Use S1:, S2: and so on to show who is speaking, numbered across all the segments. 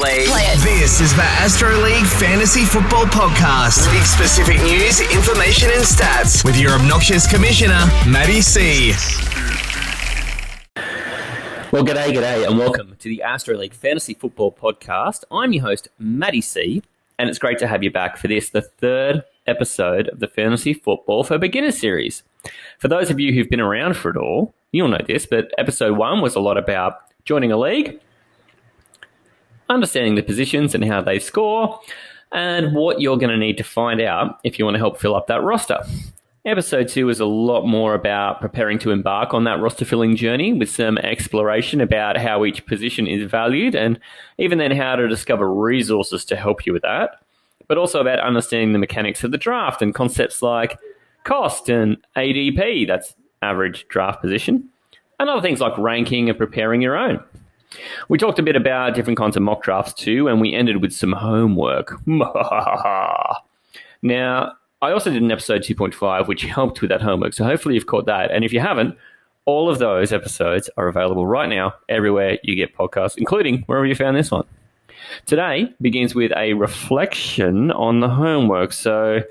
S1: Play, Play it. This is the Astro League Fantasy Football Podcast. League specific news, information, and stats with your obnoxious commissioner, Matty C.
S2: Well, g'day, g'day, and welcome to the Astro League Fantasy Football Podcast. I'm your host, Matty C, and it's great to have you back for this, the third episode of the Fantasy Football for Beginners series. For those of you who've been around for it all, you'll know this, but episode one was a lot about joining a league, understanding the positions and how they score, and what you're going to need to find out if you want to help fill up that roster. Episode two is a lot more about preparing to embark on that roster filling journey with some exploration about how each position is valued and even then how to discover resources to help you with that. But also about understanding the mechanics of the draft and concepts like cost and ADP, that's average draft position, and other things like ranking and preparing your own. We talked a bit about different kinds of mock drafts too, and we ended with some homework. now, I also did an episode 2.5 which helped with that homework, so hopefully you've caught that. And if you haven't, all of those episodes are available right now everywhere you get podcasts, including wherever you found this one. Today begins with a reflection on the homework. So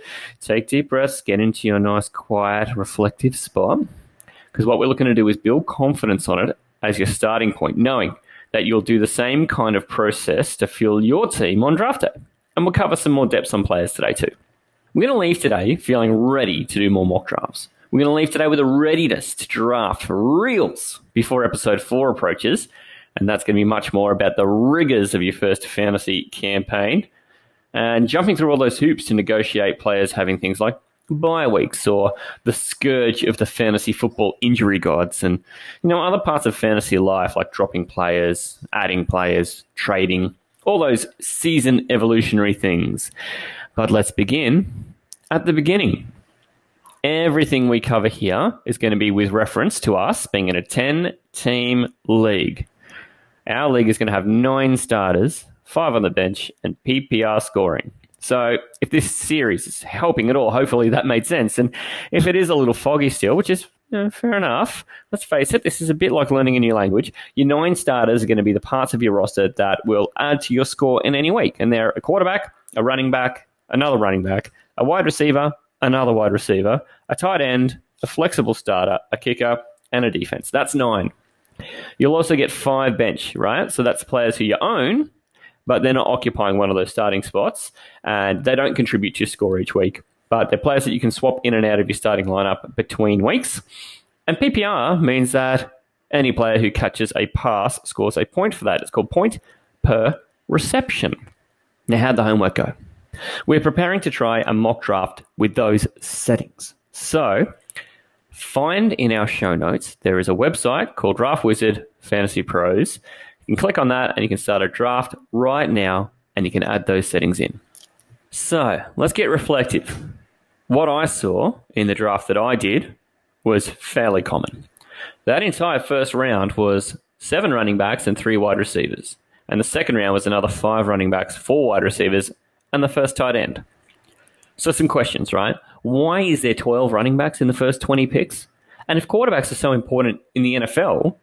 S2: take deep breaths, get into your nice, quiet, reflective spot. Because what we're looking to do is build confidence on it as your starting point, knowing that you'll do the same kind of process to fuel your team on draft day. And we'll cover some more depths on players today, too. We're going to leave today feeling ready to do more mock drafts. We're going to leave today with a readiness to draft for reals before episode four approaches. And that's going to be much more about the rigors of your first fantasy campaign and jumping through all those hoops to negotiate players having things like bye weeks or the scourge of the fantasy football injury gods and you know other parts of fantasy life like dropping players, adding players, trading, all those season evolutionary things. But let's begin at the beginning. Everything we cover here is going to be with reference to us being in a 10 team league. Our league is going to have nine starters, five on the bench, and PPR scoring. So if this series is helping at all, hopefully that made sense. And if it is a little foggy still, which is you know, fair enough, let's face it, this is a bit like learning a new language. Your nine starters are going to be the parts of your roster that will add to your score in any week. And they're a quarterback, a running back, another running back, a wide receiver, another wide receiver, a tight end, a flexible starter, a kicker, and a defense. That's nine. You'll also get five bench, right? So that's players who you own but they're not occupying one of those starting spots and they don't contribute to your score each week. But they're players that you can swap in and out of your starting lineup between weeks. And PPR means that any player who catches a pass scores a point for that. It's called point per reception. Now, how'd the homework go? We're preparing to try a mock draft with those settings. So, find in our show notes, there is a website called Draft Wizard Fantasy Pros you can click on that and you can start a draft right now and you can add those settings in. So let's get reflective. What I saw in the draft that I did was fairly common. That entire first round was seven running backs and three wide receivers. And the second round was another five running backs, four wide receivers, and the first tight end. So, some questions, right? Why is there 12 running backs in the first 20 picks? And if quarterbacks are so important in the NFL,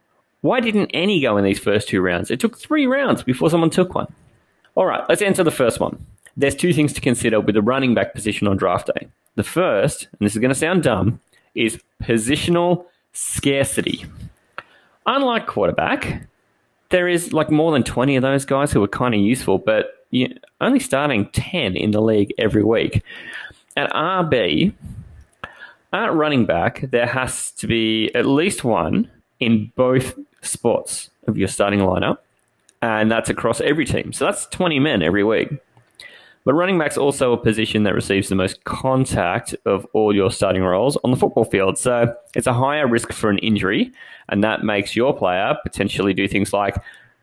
S2: why didn't any go in these first two rounds? It took three rounds before someone took one. All right, let's answer the first one. There's two things to consider with the running back position on draft day. The first, and this is going to sound dumb, is positional scarcity. Unlike quarterback, there is like more than 20 of those guys who are kind of useful, but you're only starting 10 in the league every week. At RB, at running back, there has to be at least one in both spots of your starting lineup, and that's across every team. So that's 20 men every week. But running back's also a position that receives the most contact of all your starting roles on the football field. So it's a higher risk for an injury, and that makes your player potentially do things like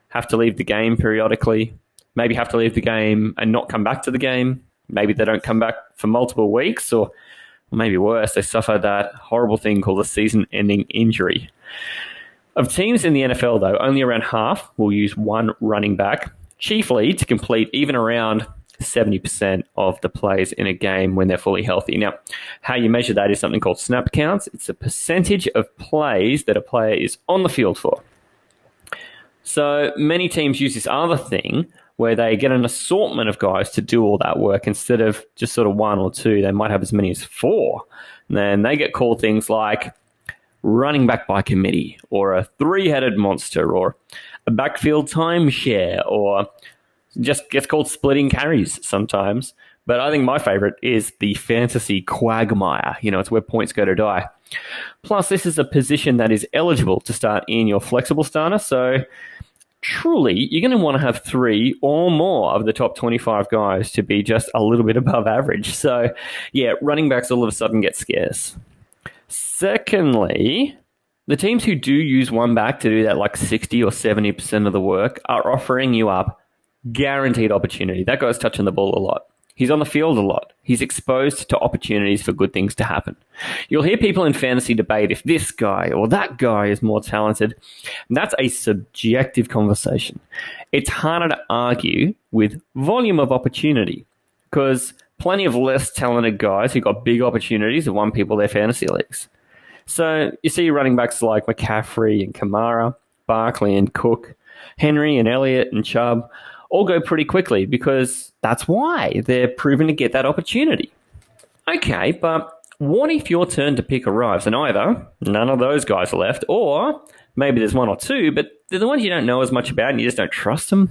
S2: have to leave the game periodically, maybe have to leave the game and not come back to the game. Maybe they don't come back for multiple weeks, or, or maybe worse, they suffer that horrible thing called a season ending injury. Of teams in the NFL, though, only around half will use one running back, chiefly to complete even around 70% of the plays in a game when they're fully healthy. Now, how you measure that is something called snap counts. It's a percentage of plays that a player is on the field for. So many teams use this other thing where they get an assortment of guys to do all that work instead of just sort of one or two. They might have as many as four. And then they get called things like running back by committee or a three headed monster or a backfield timeshare or just gets called splitting carries sometimes. But I think my favorite is the fantasy quagmire. You know, it's where points go to die. Plus, this is a position that is eligible to start in your flexible starter. So, truly, you're going to want to have three or more of the top 25 guys to be just a little bit above average. So, yeah, running backs all of a sudden get scarce. Secondly, the teams who do use one back to do that like 60 or 70% of the work are offering you up guaranteed opportunity. That guy's touching the ball a lot. He's on the field a lot. He's exposed to opportunities for good things to happen. You'll hear people in fantasy debate if this guy or that guy is more talented. That's a subjective conversation. It's harder to argue with volume of opportunity because plenty of less talented guys who got big opportunities and won people their fantasy leagues. So you see running backs like McCaffrey and Kamara, Barkley and Cook, Henry and Elliott and Chubb all go pretty quickly because that's why they're proven to get that opportunity. Okay, but what if your turn to pick arrives and either none of those guys are left, or maybe there's one or two, but they're the ones you don't know as much about and you just don't trust them?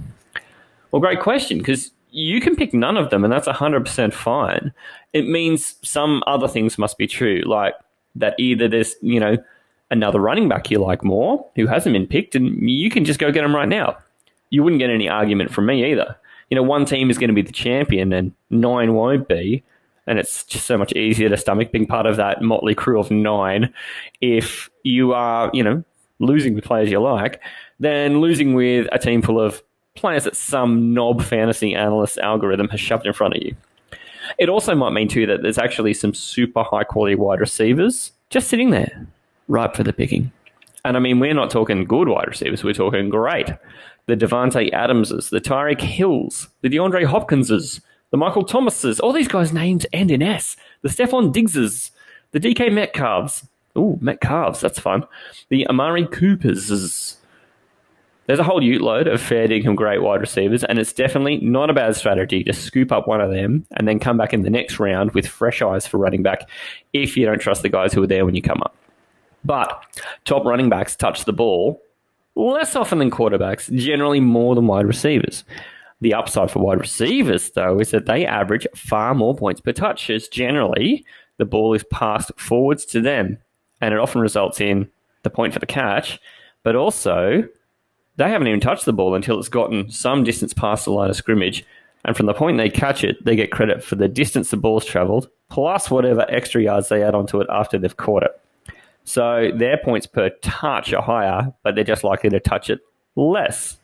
S2: Well, great question, because you can pick none of them and that's 100% fine. It means some other things must be true, like that either there's, you know, another running back you like more who hasn't been picked and you can just go get him right now you wouldn't get any argument from me either. You know, one team is going to be the champion and nine won't be. And it's just so much easier to stomach being part of that motley crew of nine if you are, you know, losing with players you like than losing with a team full of players that some knob fantasy analyst algorithm has shoved in front of you. It also might mean, too, that there's actually some super high quality wide receivers just sitting there, ripe for the picking. And I mean, we're not talking good wide receivers, we're talking great the Davante Adamses, the Tyreek Hills, the DeAndre Hopkinses, the Michael Thomases, all these guys' names end in S. The Stefon Diggses, the DK Metcalves. Ooh, Metcalves, that's fun. The Amari Coopers. There's a whole ute load of fair dinkum great wide receivers, and it's definitely not a bad strategy to scoop up one of them and then come back in the next round with fresh eyes for running back if you don't trust the guys who are there when you come up. But top running backs touch the ball less often than quarterbacks, generally more than wide receivers. The upside for wide receivers, though, is that they average far more points per touch, as generally the ball is passed forwards to them, and it often results in the point for the catch, but also they haven't even touched the ball until it's gotten some distance past the line of scrimmage. And from the point they catch it, they get credit for the distance the ball's traveled, plus whatever extra yards they add onto it after they've caught it. So their points per touch are higher, but they're just likely to touch it less.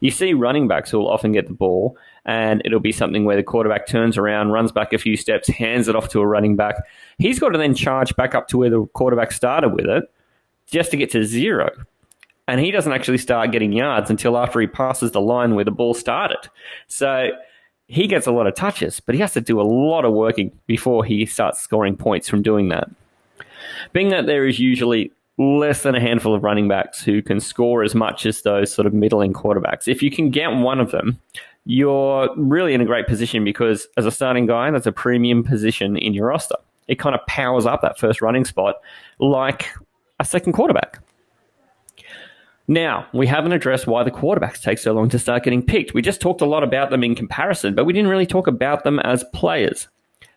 S2: You see running backs who will often get the ball, and it'll be something where the quarterback turns around, runs back a few steps, hands it off to a running back. He's got to then charge back up to where the quarterback started with it just to get to zero. And he doesn't actually start getting yards until after he passes the line where the ball started. So he gets a lot of touches, but he has to do a lot of working before he starts scoring points from doing that being that there is usually less than a handful of running backs who can score as much as those sort of middling quarterbacks. If you can get one of them, you're really in a great position because as a starting guy, that's a premium position in your roster. It kind of powers up that first running spot like a second quarterback. Now, we haven't addressed why the quarterbacks take so long to start getting picked. We just talked a lot about them in comparison, but we didn't really talk about them as players.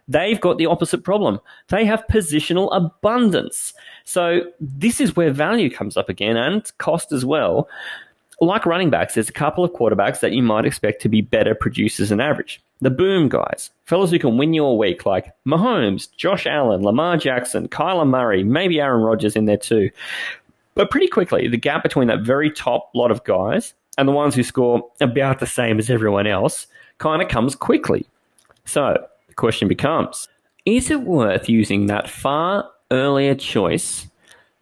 S2: They've got the opposite problem. They have positional abundance. So this is where value comes up again and cost as well. Like running backs, there's a couple of quarterbacks that you might expect to be better producers than average. The boom guys, fellas who can win you a week, like Mahomes, Josh Allen, Lamar Jackson, Kyler Murray, maybe Aaron Rodgers in there too. But pretty quickly, the gap between that very top lot of guys and the ones who score about the same as everyone else kind of comes quickly. So the question becomes is it worth using that far earlier choice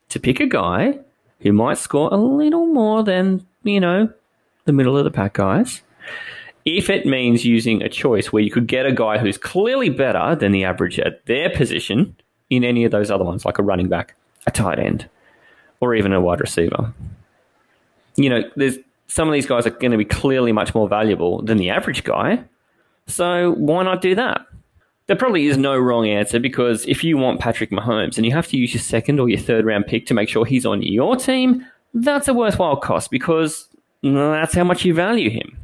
S2: to pick a guy who might score a little more than, you know, the middle of the pack guys? If it means using a choice where you could get a guy who's clearly better than the average at their position in any of those other ones, like a running back, a tight end, or even a wide receiver. You know, there's some of these guys are going to be clearly much more valuable than the average guy. So why not do that? There probably is no wrong answer because if you want Patrick Mahomes and you have to use your second or your third round pick to make sure he's on your team, that's a worthwhile cost because that's how much you value him.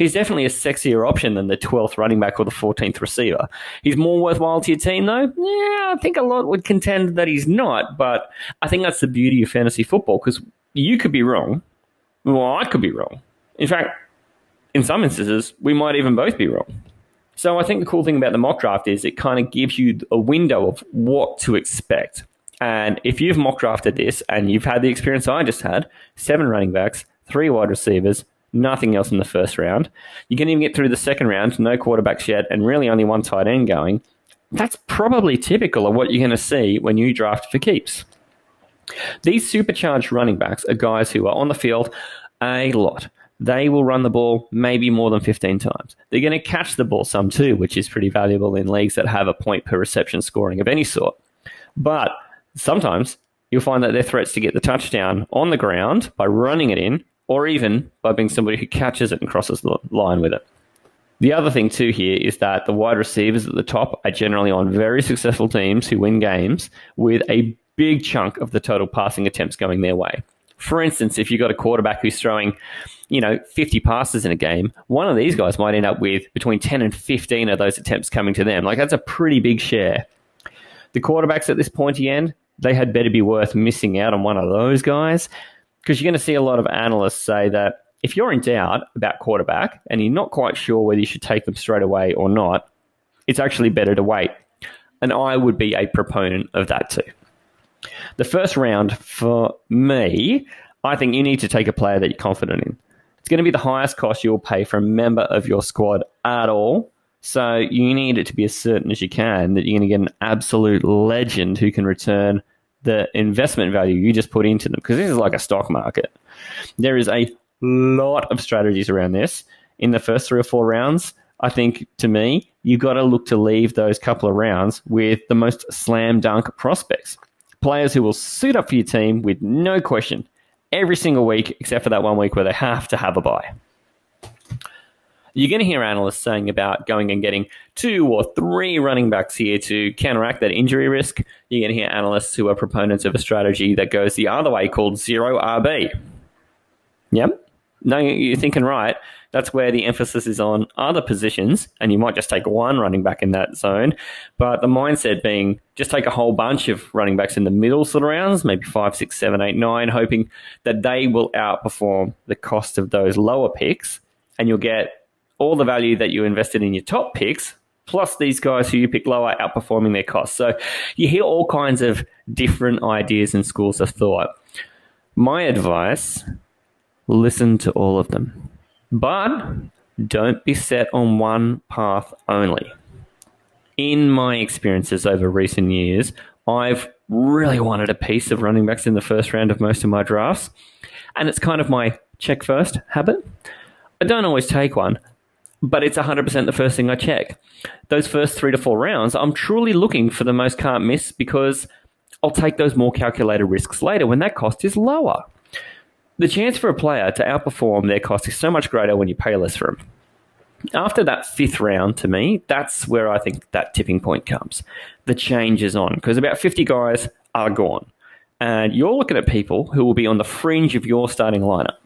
S2: He's definitely a sexier option than the 12th running back or the 14th receiver. He's more worthwhile to your team, though? Yeah, I think a lot would contend that he's not, but I think that's the beauty of fantasy football because you could be wrong. Well, I could be wrong. In fact, in some instances, we might even both be wrong. So I think the cool thing about the mock draft is it kind of gives you a window of what to expect. And if you've mock drafted this and you've had the experience I just had, seven running backs, three wide receivers, nothing else in the first round, you can even get through the second round, no quarterbacks yet, and really only one tight end going. That's probably typical of what you're going to see when you draft for keeps. These supercharged running backs are guys who are on the field a lot they will run the ball maybe more than 15 times. They're going to catch the ball some too, which is pretty valuable in leagues that have a point per reception scoring of any sort. But sometimes you'll find that they're threats to get the touchdown on the ground by running it in, or even by being somebody who catches it and crosses the line with it. The other thing too here is that the wide receivers at the top are generally on very successful teams who win games with a big chunk of the total passing attempts going their way. For instance, if you've got a quarterback who's throwing you know, 50 passes in a game, one of these guys might end up with between 10 and 15 of those attempts coming to them. Like, that's a pretty big share. The quarterbacks at this pointy end, they had better be worth missing out on one of those guys because you're going to see a lot of analysts say that if you're in doubt about quarterback and you're not quite sure whether you should take them straight away or not, it's actually better to wait. And I would be a proponent of that too. The first round for me, I think you need to take a player that you're confident in. It's going to be the highest cost you'll pay for a member of your squad at all. So you need it to be as certain as you can that you're going to get an absolute legend who can return the investment value you just put into them because this is like a stock market. There is a lot of strategies around this. In the first three or four rounds, I think to me, you've got to look to leave those couple of rounds with the most slam dunk prospects. Players who will suit up for your team with no question every single week, except for that one week where they have to have a bye. You're going to hear analysts saying about going and getting two or three running backs here to counteract that injury risk. You're going to hear analysts who are proponents of a strategy that goes the other way called zero RB. Yep. No, you're thinking right that's where the emphasis is on other positions, and you might just take one running back in that zone. But the mindset being just take a whole bunch of running backs in the middle sort of rounds, maybe five, six, seven, eight, nine, hoping that they will outperform the cost of those lower picks, and you'll get all the value that you invested in your top picks. Plus, these guys who you pick lower outperforming their costs. So, you hear all kinds of different ideas and schools of thought. My advice listen to all of them. But don't be set on one path only. In my experiences over recent years, I've really wanted a piece of running backs in the first round of most of my drafts. And it's kind of my check first habit. I don't always take one, but it's 100% the first thing I check. Those first three to four rounds, I'm truly looking for the most can't miss because I'll take those more calculated risks later when that cost is lower the chance for a player to outperform their cost is so much greater when you pay less for them. After that fifth round, to me, that's where I think that tipping point comes. The change is on because about 50 guys are gone. And you're looking at people who will be on the fringe of your starting lineup.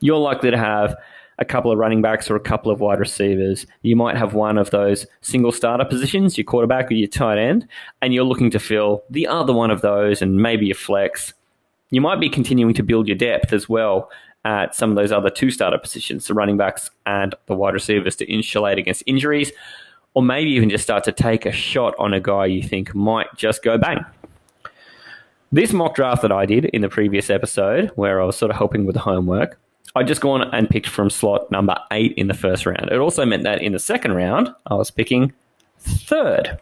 S2: You're likely to have a couple of running backs or a couple of wide receivers. You might have one of those single starter positions, your quarterback or your tight end, and you're looking to fill the other one of those and maybe a flex you might be continuing to build your depth as well at some of those other two starter positions, the running backs and the wide receivers to insulate against injuries, or maybe even just start to take a shot on a guy you think might just go bang. This mock draft that I did in the previous episode, where I was sort of helping with the homework, I just gone and picked from slot number eight in the first round. It also meant that in the second round, I was picking third.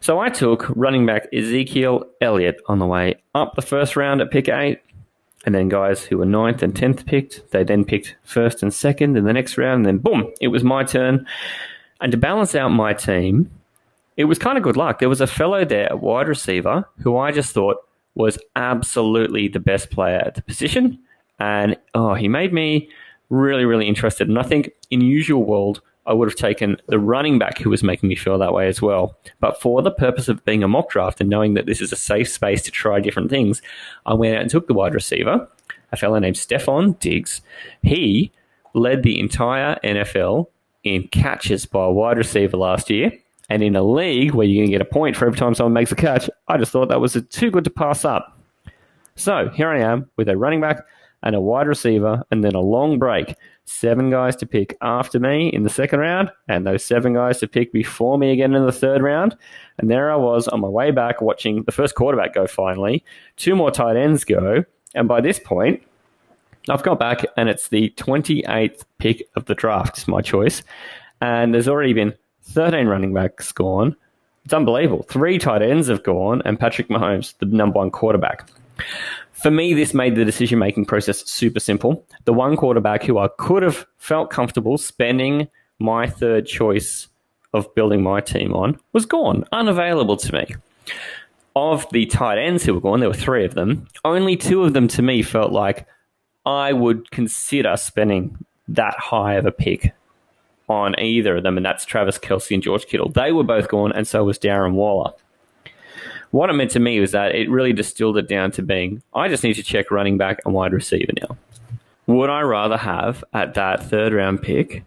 S2: So I took running back Ezekiel Elliott on the way up the first round at pick eight. And then guys who were ninth and tenth picked, they then picked first and second in the next round. And then boom, it was my turn. And to balance out my team, it was kind of good luck. There was a fellow there, a wide receiver, who I just thought was absolutely the best player at the position. And oh, he made me really, really interested. And I think in usual world, I would have taken the running back who was making me feel that way as well. But for the purpose of being a mock draft and knowing that this is a safe space to try different things, I went out and took the wide receiver, a fellow named Stefon Diggs. He led the entire NFL in catches by a wide receiver last year. And in a league where you're going to get a point for every time someone makes a catch, I just thought that was too good to pass up. So here I am with a running back and a wide receiver, and then a long break. Seven guys to pick after me in the second round, and those seven guys to pick before me again in the third round. And there I was on my way back watching the first quarterback go finally, two more tight ends go. And by this point, I've got back and it's the 28th pick of the draft, is my choice. And there's already been 13 running backs gone. It's unbelievable. Three tight ends have gone, and Patrick Mahomes, the number one quarterback. For me, this made the decision making process super simple. The one quarterback who I could have felt comfortable spending my third choice of building my team on was gone, unavailable to me. Of the tight ends who were gone, there were three of them. Only two of them to me felt like I would consider spending that high of a pick on either of them, and that's Travis Kelce and George Kittle. They were both gone, and so was Darren Waller what it meant to me was that it really distilled it down to being I just need to check running back and wide receiver now. Would I rather have at that third round pick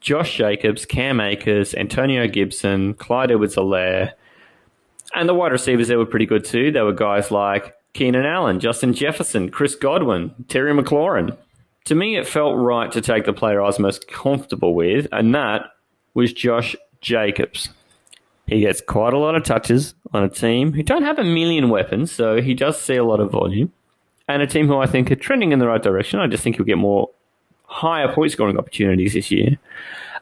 S2: Josh Jacobs, Cam Akers, Antonio Gibson, Clyde Edwards Helaire, and the wide receivers there were pretty good too. There were guys like Keenan Allen, Justin Jefferson, Chris Godwin, Terry McLaurin. To me, it felt right to take the player I was most comfortable with, and that was Josh Jacobs. He gets quite a lot of touches on a team who don't have a million weapons, so he does see a lot of volume. And a team who I think are trending in the right direction. I just think he'll get more higher point scoring opportunities this year.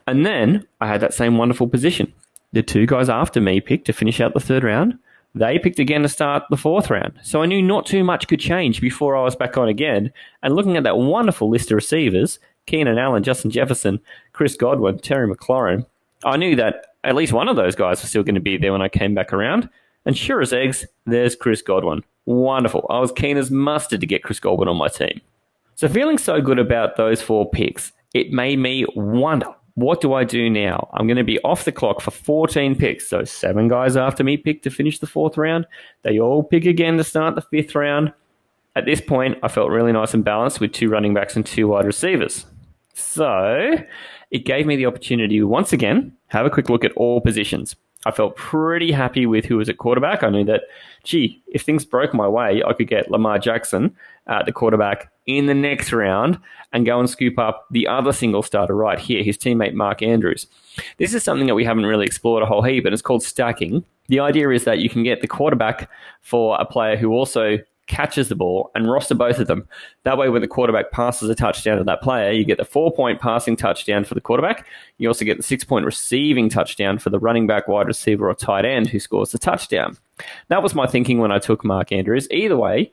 S2: And then I had that same wonderful position. The two guys after me picked to finish out the third round. They picked again to start the fourth round. So I knew not too much could change before I was back on again. And looking at that wonderful list of receivers, Keenan Allen, Justin Jefferson, Chris Godwin, Terry McLaurin, I knew that at least one of those guys was still going to be there when I came back around. And sure as eggs, there's Chris Godwin. Wonderful. I was keen as mustard to get Chris Godwin on my team. So, feeling so good about those four picks, it made me wonder what do I do now? I'm going to be off the clock for 14 picks. So, seven guys after me pick to finish the fourth round. They all pick again to start the fifth round. At this point, I felt really nice and balanced with two running backs and two wide receivers. So, it gave me the opportunity to once again have a quick look at all positions. I felt pretty happy with who was at quarterback. I knew that, gee, if things broke my way, I could get Lamar Jackson at the quarterback in the next round and go and scoop up the other single starter right here, his teammate Mark Andrews. This is something that we haven't really explored a whole heap, and it's called stacking. The idea is that you can get the quarterback for a player who also catches the ball and roster both of them. That way, when the quarterback passes a touchdown to that player, you get the four point passing touchdown for the quarterback. You also get the six point receiving touchdown for the running back, wide receiver, or tight end who scores the touchdown. That was my thinking when I took Mark Andrews. Either way,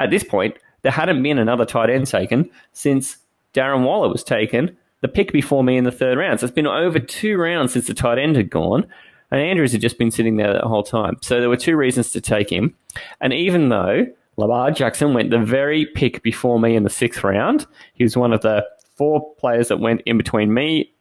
S2: at this point, there hadn't been another tight end taken since Darren Waller was taken, the pick before me in the third round. So it's been over two rounds since the tight end had gone. And Andrews had just been sitting there the whole time. So there were two reasons to take him. And even though Lamar Jackson went the very pick before me in the sixth round. He was one of the four players that went in between me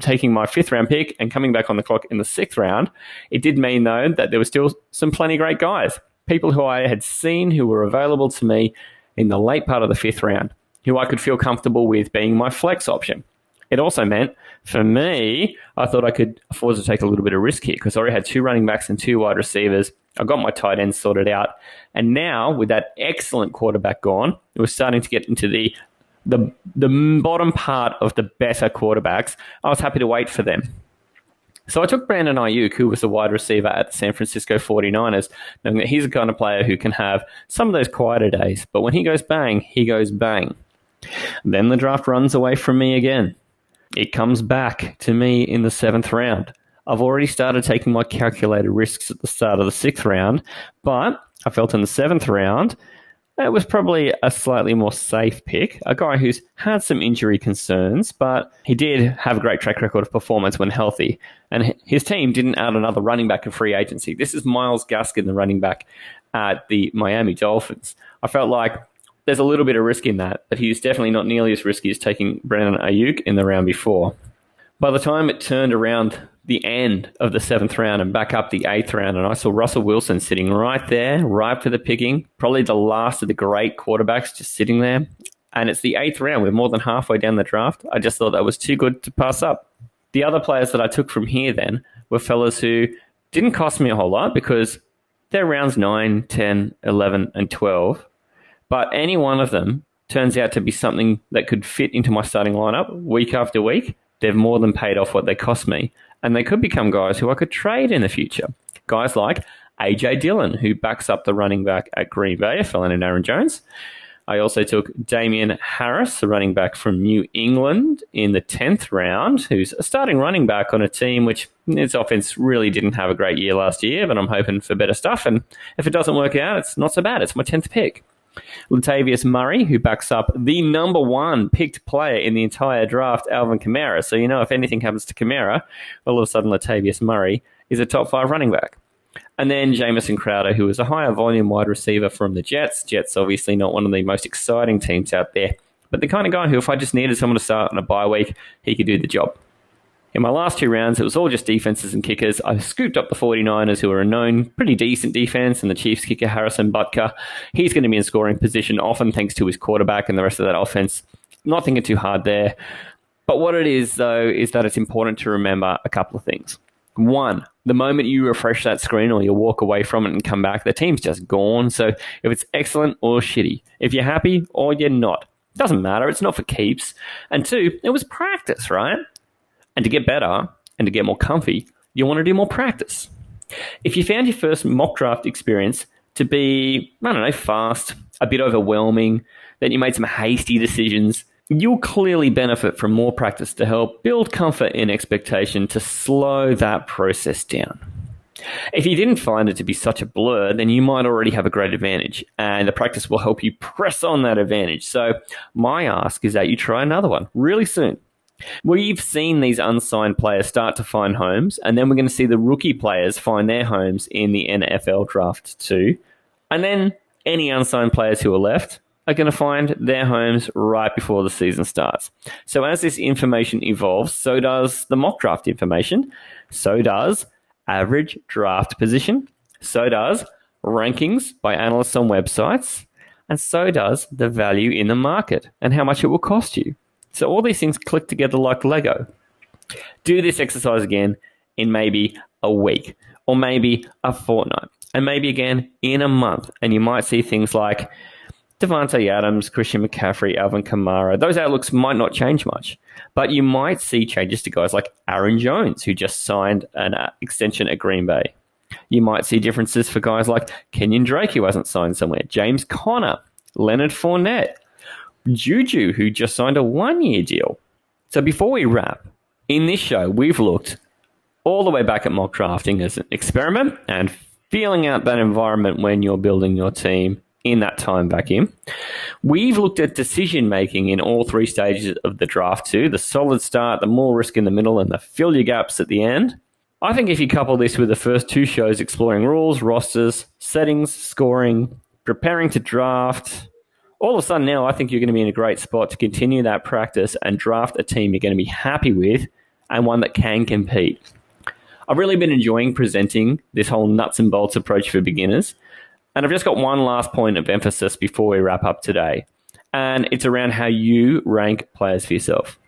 S2: taking my fifth round pick and coming back on the clock in the sixth round. It did mean, though, that there were still some plenty great guys, people who I had seen who were available to me in the late part of the fifth round, who I could feel comfortable with being my flex option. It also meant for me, I thought I could afford to take a little bit of risk here because I already had two running backs and two wide receivers. I got my tight ends sorted out. And now, with that excellent quarterback gone, it was starting to get into the the the bottom part of the better quarterbacks. I was happy to wait for them. So I took Brandon Aiyuk, who was a wide receiver at the San Francisco 49ers, knowing that he's the kind of player who can have some of those quieter days, but when he goes bang, he goes bang. Then the draft runs away from me again. It comes back to me in the seventh round. I've already started taking my calculated risks at the start of the sixth round, but I felt in the seventh round it was probably a slightly more safe pick. A guy who's had some injury concerns, but he did have a great track record of performance when healthy. And his team didn't add another running back in free agency. This is Myles Gaskin, the running back at the Miami Dolphins. I felt like there's a little bit of risk in that, but he's definitely not nearly as risky as taking Brandon Aiyuk in the round before. By the time it turned around the end of the seventh round and back up the eighth round, and I saw Russell Wilson sitting right there, ripe for the picking, probably the last of the great quarterbacks just sitting there. And it's the eighth round. We're more than halfway down the draft. I just thought that was too good to pass up. The other players that I took from here then were fellas who didn't cost me a whole lot because they're rounds 9, 10, 11, and 12. But any one of them turns out to be something that could fit into my starting lineup week after week. They've more than paid off what they cost me. And they could become guys who I could trade in the future. Guys like AJ Dillon, who backs up the running back at Green Bay, a fellow named Aaron Jones. I also took Damien Harris, a running back from New England, in the 10th round, who's a starting running back on a team which its offense really didn't have a great year last year, but I'm hoping for better stuff. And if it doesn't work out, it's not so bad. It's my 10th pick. Latavius Murray, who backs up the number one picked player in the entire draft, Alvin Kamara. So, you know, if anything happens to Kamara, all of a sudden Latavius Murray is a top five running back. And then Jamison Crowder, who is a higher volume wide receiver from the Jets. Jets, obviously, not one of the most exciting teams out there, but the kind of guy who, if I just needed someone to start on a bye week, he could do the job. In my last two rounds, it was all just defenses and kickers. I scooped up the 49ers, who are a known, pretty decent defense, and the Chiefs kicker, Harrison Butker. He's going to be in scoring position, often thanks to his quarterback and the rest of that offense. Not thinking too hard there. But what it is, though, is that it's important to remember a couple of things. One, the moment you refresh that screen or you walk away from it and come back, the team's just gone. So if it's excellent or shitty, if you're happy or you're not, doesn't matter. It's not for keeps. And two, it was practice, right? And to get better and to get more comfy, you want to do more practice. If you found your first mock draft experience to be, I don't know, fast, a bit overwhelming, then you made some hasty decisions, you'll clearly benefit from more practice to help build comfort in expectation to slow that process down. If you didn't find it to be such a blur, then you might already have a great advantage, and the practice will help you press on that advantage. So, my ask is that you try another one really soon. We've seen these unsigned players start to find homes, and then we're going to see the rookie players find their homes in the NFL draft too. And then any unsigned players who are left are going to find their homes right before the season starts. So as this information evolves, so does the mock draft information, so does average draft position, so does rankings by analysts on websites, and so does the value in the market and how much it will cost you. So all these things click together like Lego. Do this exercise again in maybe a week or maybe a fortnight and maybe again in a month. And you might see things like Davante Adams, Christian McCaffrey, Alvin Kamara. Those outlooks might not change much, but you might see changes to guys like Aaron Jones, who just signed an uh, extension at Green Bay. You might see differences for guys like Kenyan Drake, who hasn't signed somewhere, James Conner, Leonard Fournette, Juju, who just signed a one year deal. So before we wrap, in this show, we've looked all the way back at mock drafting as an experiment and feeling out that environment when you're building your team in that time vacuum. We've looked at decision making in all three stages of the draft too the solid start, the more risk in the middle, and the fill your gaps at the end. I think if you couple this with the first two shows exploring rules, rosters, settings, scoring, preparing to draft, all of a sudden now I think you're going to be in a great spot to continue that practice and draft a team you're going to be happy with and one that can compete. I've really been enjoying presenting this whole nuts and bolts approach for beginners. And I've just got one last point of emphasis before we wrap up today. And it's around how you rank players for yourself.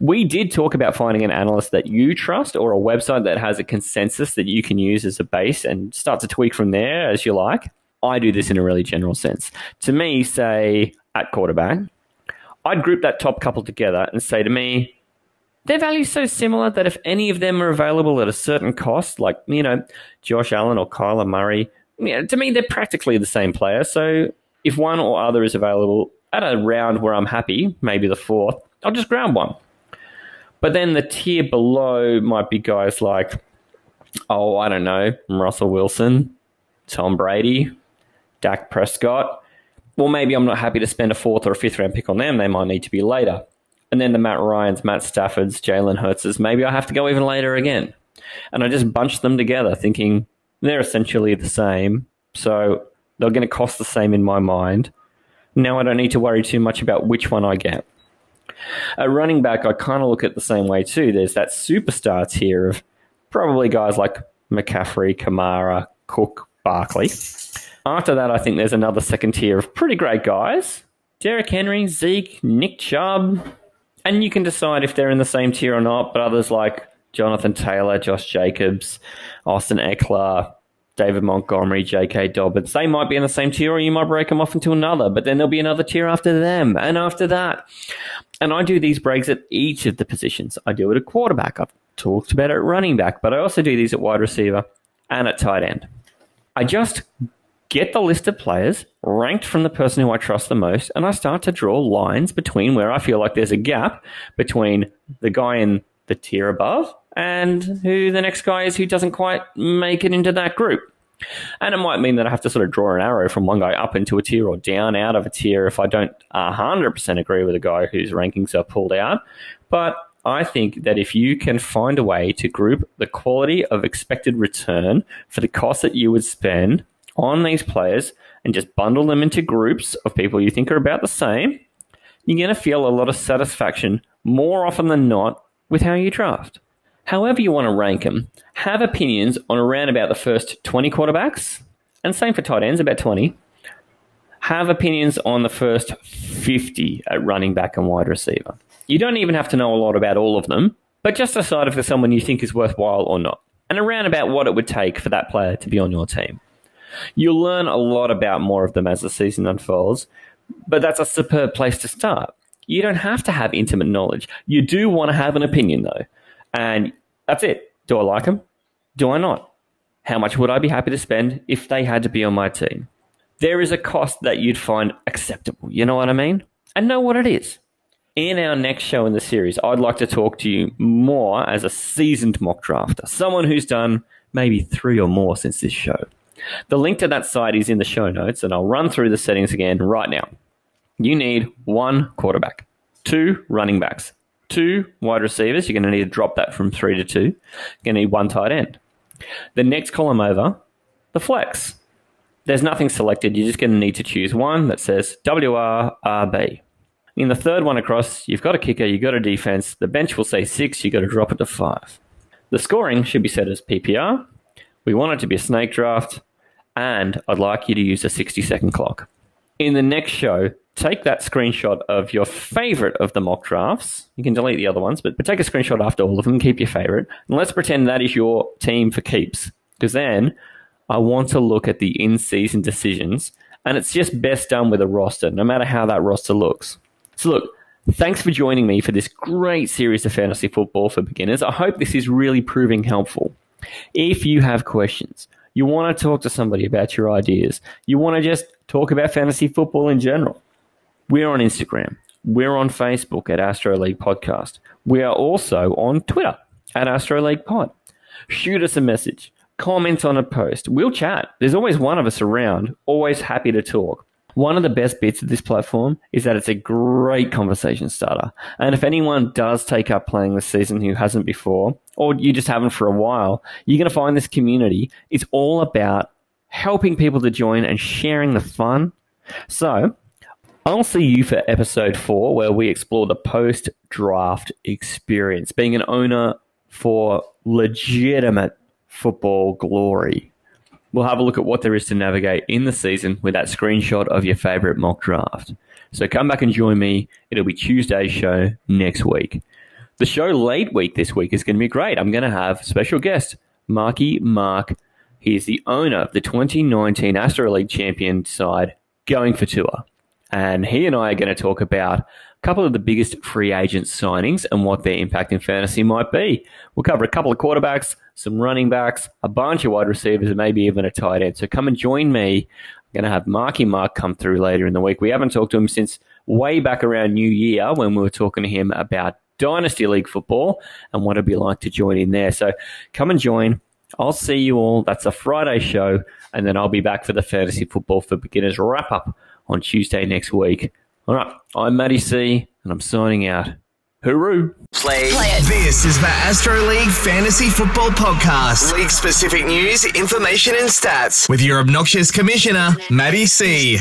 S2: We did talk about finding an analyst that you trust or a website that has a consensus that you can use as a base and start to tweak from there as you like. I do this in a really general sense. To me, say at quarterback, I'd group that top couple together and say to me, their value's so similar that if any of them are available at a certain cost, like, you know, Josh Allen or Kyler Murray, you know, to me, they're practically the same player. So if one or other is available at a round where I'm happy, maybe the fourth, I'll just ground one. But then the tier below might be guys like, oh, I don't know, Russell Wilson, Tom Brady, Dak Prescott. Well, maybe I'm not happy to spend a fourth or a fifth round pick on them. They might need to be later. And then the Matt Ryans, Matt Staffords, Jalen Hurtses, maybe I have to go even later again. And I just bunch them together thinking they're essentially the same. So they're going to cost the same in my mind. Now I don't need to worry too much about which one I get. At running back, I kind of look at the same way too. There's that superstar tier of probably guys like McCaffrey, Kamara, Cook, Barkley. After that, I think there's another second tier of pretty great guys. Derrick Henry, Zeke, Nick Chubb. And you can decide if they're in the same tier or not, but others like Jonathan Taylor, Josh Jacobs, Austin Ekeler, David Montgomery, J.K. Dobbins. They might be in the same tier, or you might break them off into another, but then there'll be another tier after them, and after that. And I do these breaks at each of the positions. I do it at quarterback. I've talked about it at running back, but I also do these at wide receiver and at tight end. I just get the list of players ranked from the person who I trust the most, and I start to draw lines between where I feel like there's a gap between the guy in the tier above and who the next guy is who doesn't quite make it into that group. And it might mean that I have to sort of draw an arrow from one guy up into a tier or down out of a tier if I don't 100% agree with a guy whose rankings are pulled out. But I think that if you can find a way to group the quality of expected return for the cost that you would spend on these players and just bundle them into groups of people you think are about the same, you're going to feel a lot of satisfaction more often than not with how you draft however you want to rank them, have opinions on around about the first 20 quarterbacks, and same for tight ends, about 20. Have opinions on the first 50 at running back and wide receiver. You don't even have to know a lot about all of them, but just decide if there's someone you think is worthwhile or not, and around about what it would take for that player to be on your team. You'll learn a lot about more of them as the season unfolds, but that's a superb place to start. You don't have to have intimate knowledge. You do want to have an opinion, though. And that's it. Do I like them? Do I not? How much would I be happy to spend if they had to be on my team? There is a cost that you'd find acceptable. You know what I mean? And know what it is. In our next show in the series, I'd like to talk to you more as a seasoned mock drafter, someone who's done maybe three or more since this show. The link to that site is in the show notes, and I'll run through the settings again right now. You need one quarterback, two running backs, two wide receivers. You're going to need to drop that from three to two. You're going to need one tight end. The next column over, the flex. There's nothing selected. You're just going to need to choose one that says WRRB. In the third one across, you've got a kicker, you've got a defense. The bench will say six, you've got to drop it to five. The scoring should be set as PPR. We want it to be a snake draft, and I'd like you to use a 60 second clock. In the next show, take that screenshot of your favorite of the mock drafts. You can delete the other ones, but, but take a screenshot after all of them, keep your favorite, and let's pretend that is your team for keeps. Because then I want to look at the in season decisions, and it's just best done with a roster, no matter how that roster looks. So, look, thanks for joining me for this great series of fantasy football for beginners. I hope this is really proving helpful. If you have questions, you want to talk to somebody about your ideas, you want to just talk about fantasy football in general, we're on Instagram. We're on Facebook at Astro League Podcast. We are also on Twitter at Astro League Pod. Shoot us a message. Comment on a post. We'll chat. There's always one of us around, always happy to talk. One of the best bits of this platform is that it's a great conversation starter. And if anyone does take up playing this season who hasn't before, or you just haven't for a while, you're going to find this community. It's all about helping people to join and sharing the fun. So I'll see you for episode four, where we explore the post draft experience, being an owner for legitimate football glory. We'll have a look at what there is to navigate in the season with that screenshot of your favorite mock draft. So come back and join me. It'll be Tuesday's show next week. The show late week this week is going to be great. I'm going to have special guest Marky Mark. He is the owner of the 2019 Astro League champion side going for tour. And he and I are going to talk about a couple of the biggest free agent signings and what their impact in fantasy might be. We'll cover a couple of quarterbacks, some running backs, a bunch of wide receivers, and maybe even a tight end. So come and join me. I'm going to have Marky Mark come through later in the week. We haven't talked to him since way back around New Year when we were talking to him about Dynasty League football and what it'd be like to join in there. So come and join. I'll see you all. That's a Friday show, and then I'll be back for the Fantasy Football for Beginners wrap up on Tuesday next week. All right, I'm Matty C, and I'm signing out. Hooroo!
S1: Play. Play it. This is the Astro League Fantasy Football Podcast. League specific news, information, and stats with your obnoxious commissioner, Matty C.